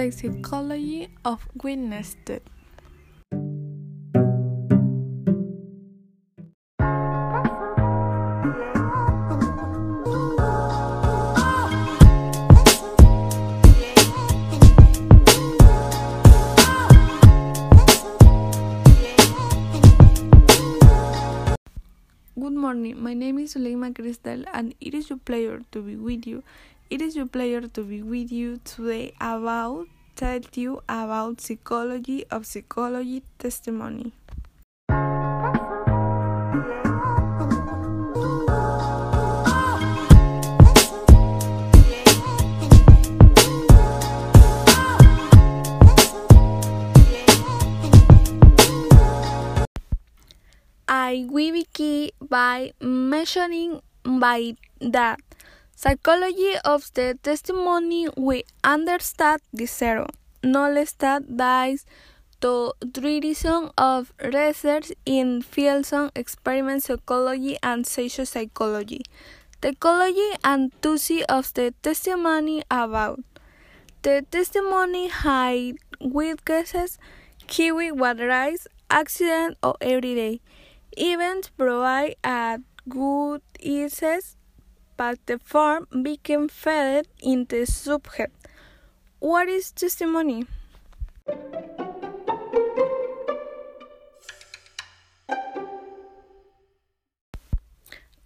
the psychology of witnessed. Good morning, my name is Suleima Cristal, and it is a pleasure to be with you. It is a pleasure to be with you today about tell you about psychology of psychology testimony. I will begin by mentioning by that psychology of the testimony we understand the zero knowledge that dies to tradition of research in fields of experimental psychology and social psychology. Psychology and theory of the testimony about. The testimony high witnesses, kiwi waterise, accident or everyday events provide a good access, but the form became fed in the subject. What is testimony?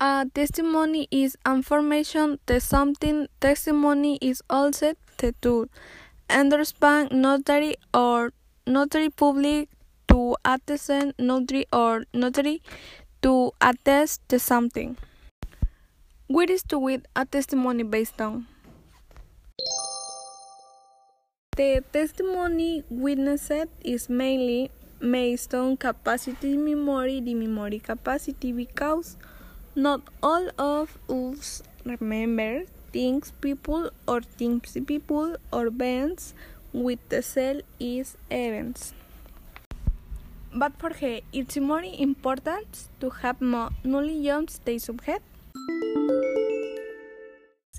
A testimony is information that something testimony is also the tool. Understand notary or notary public to attest notary or notary to attest to something. What is to with a testimony based on? The testimony witnessed is mainly based on capacity memory, the memory capacity because not all of us remember things, people, or things, people, or events with the cell is events. But for her, it's more important to have more knowledge the subject.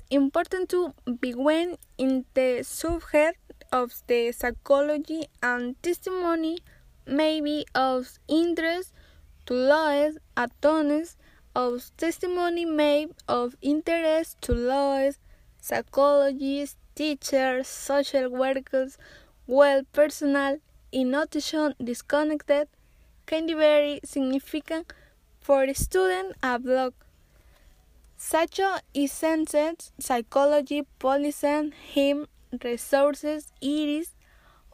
Important to begin in the subject of the psychology and testimony may be of interest to lawyers, attorneys, of testimony may of interest to lawyers, psychologists, teachers, social workers, well personal, in notation disconnected can be very significant for the student a Such is senses, psychology, policy, him, resources, it is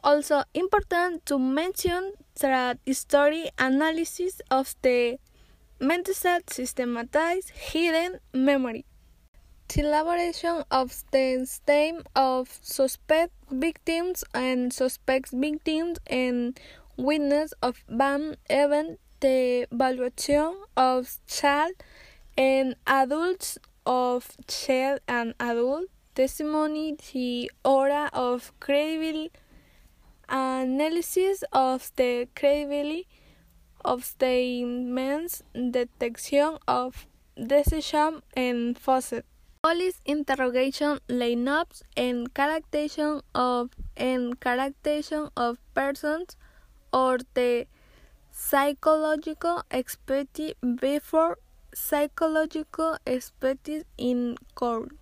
also important to mention that story analysis of the mental systematized hidden memory. The elaboration of the state of suspect victims and suspect victims and witness of BAM event, the evaluation of child and adults of child and adult testimony, the aura of credibility analysis of the credibility of statements, detection of decision and faucet. Police interrogation lineups and characterization of and characterization of persons or the psychological expertise before psychological expertise in court.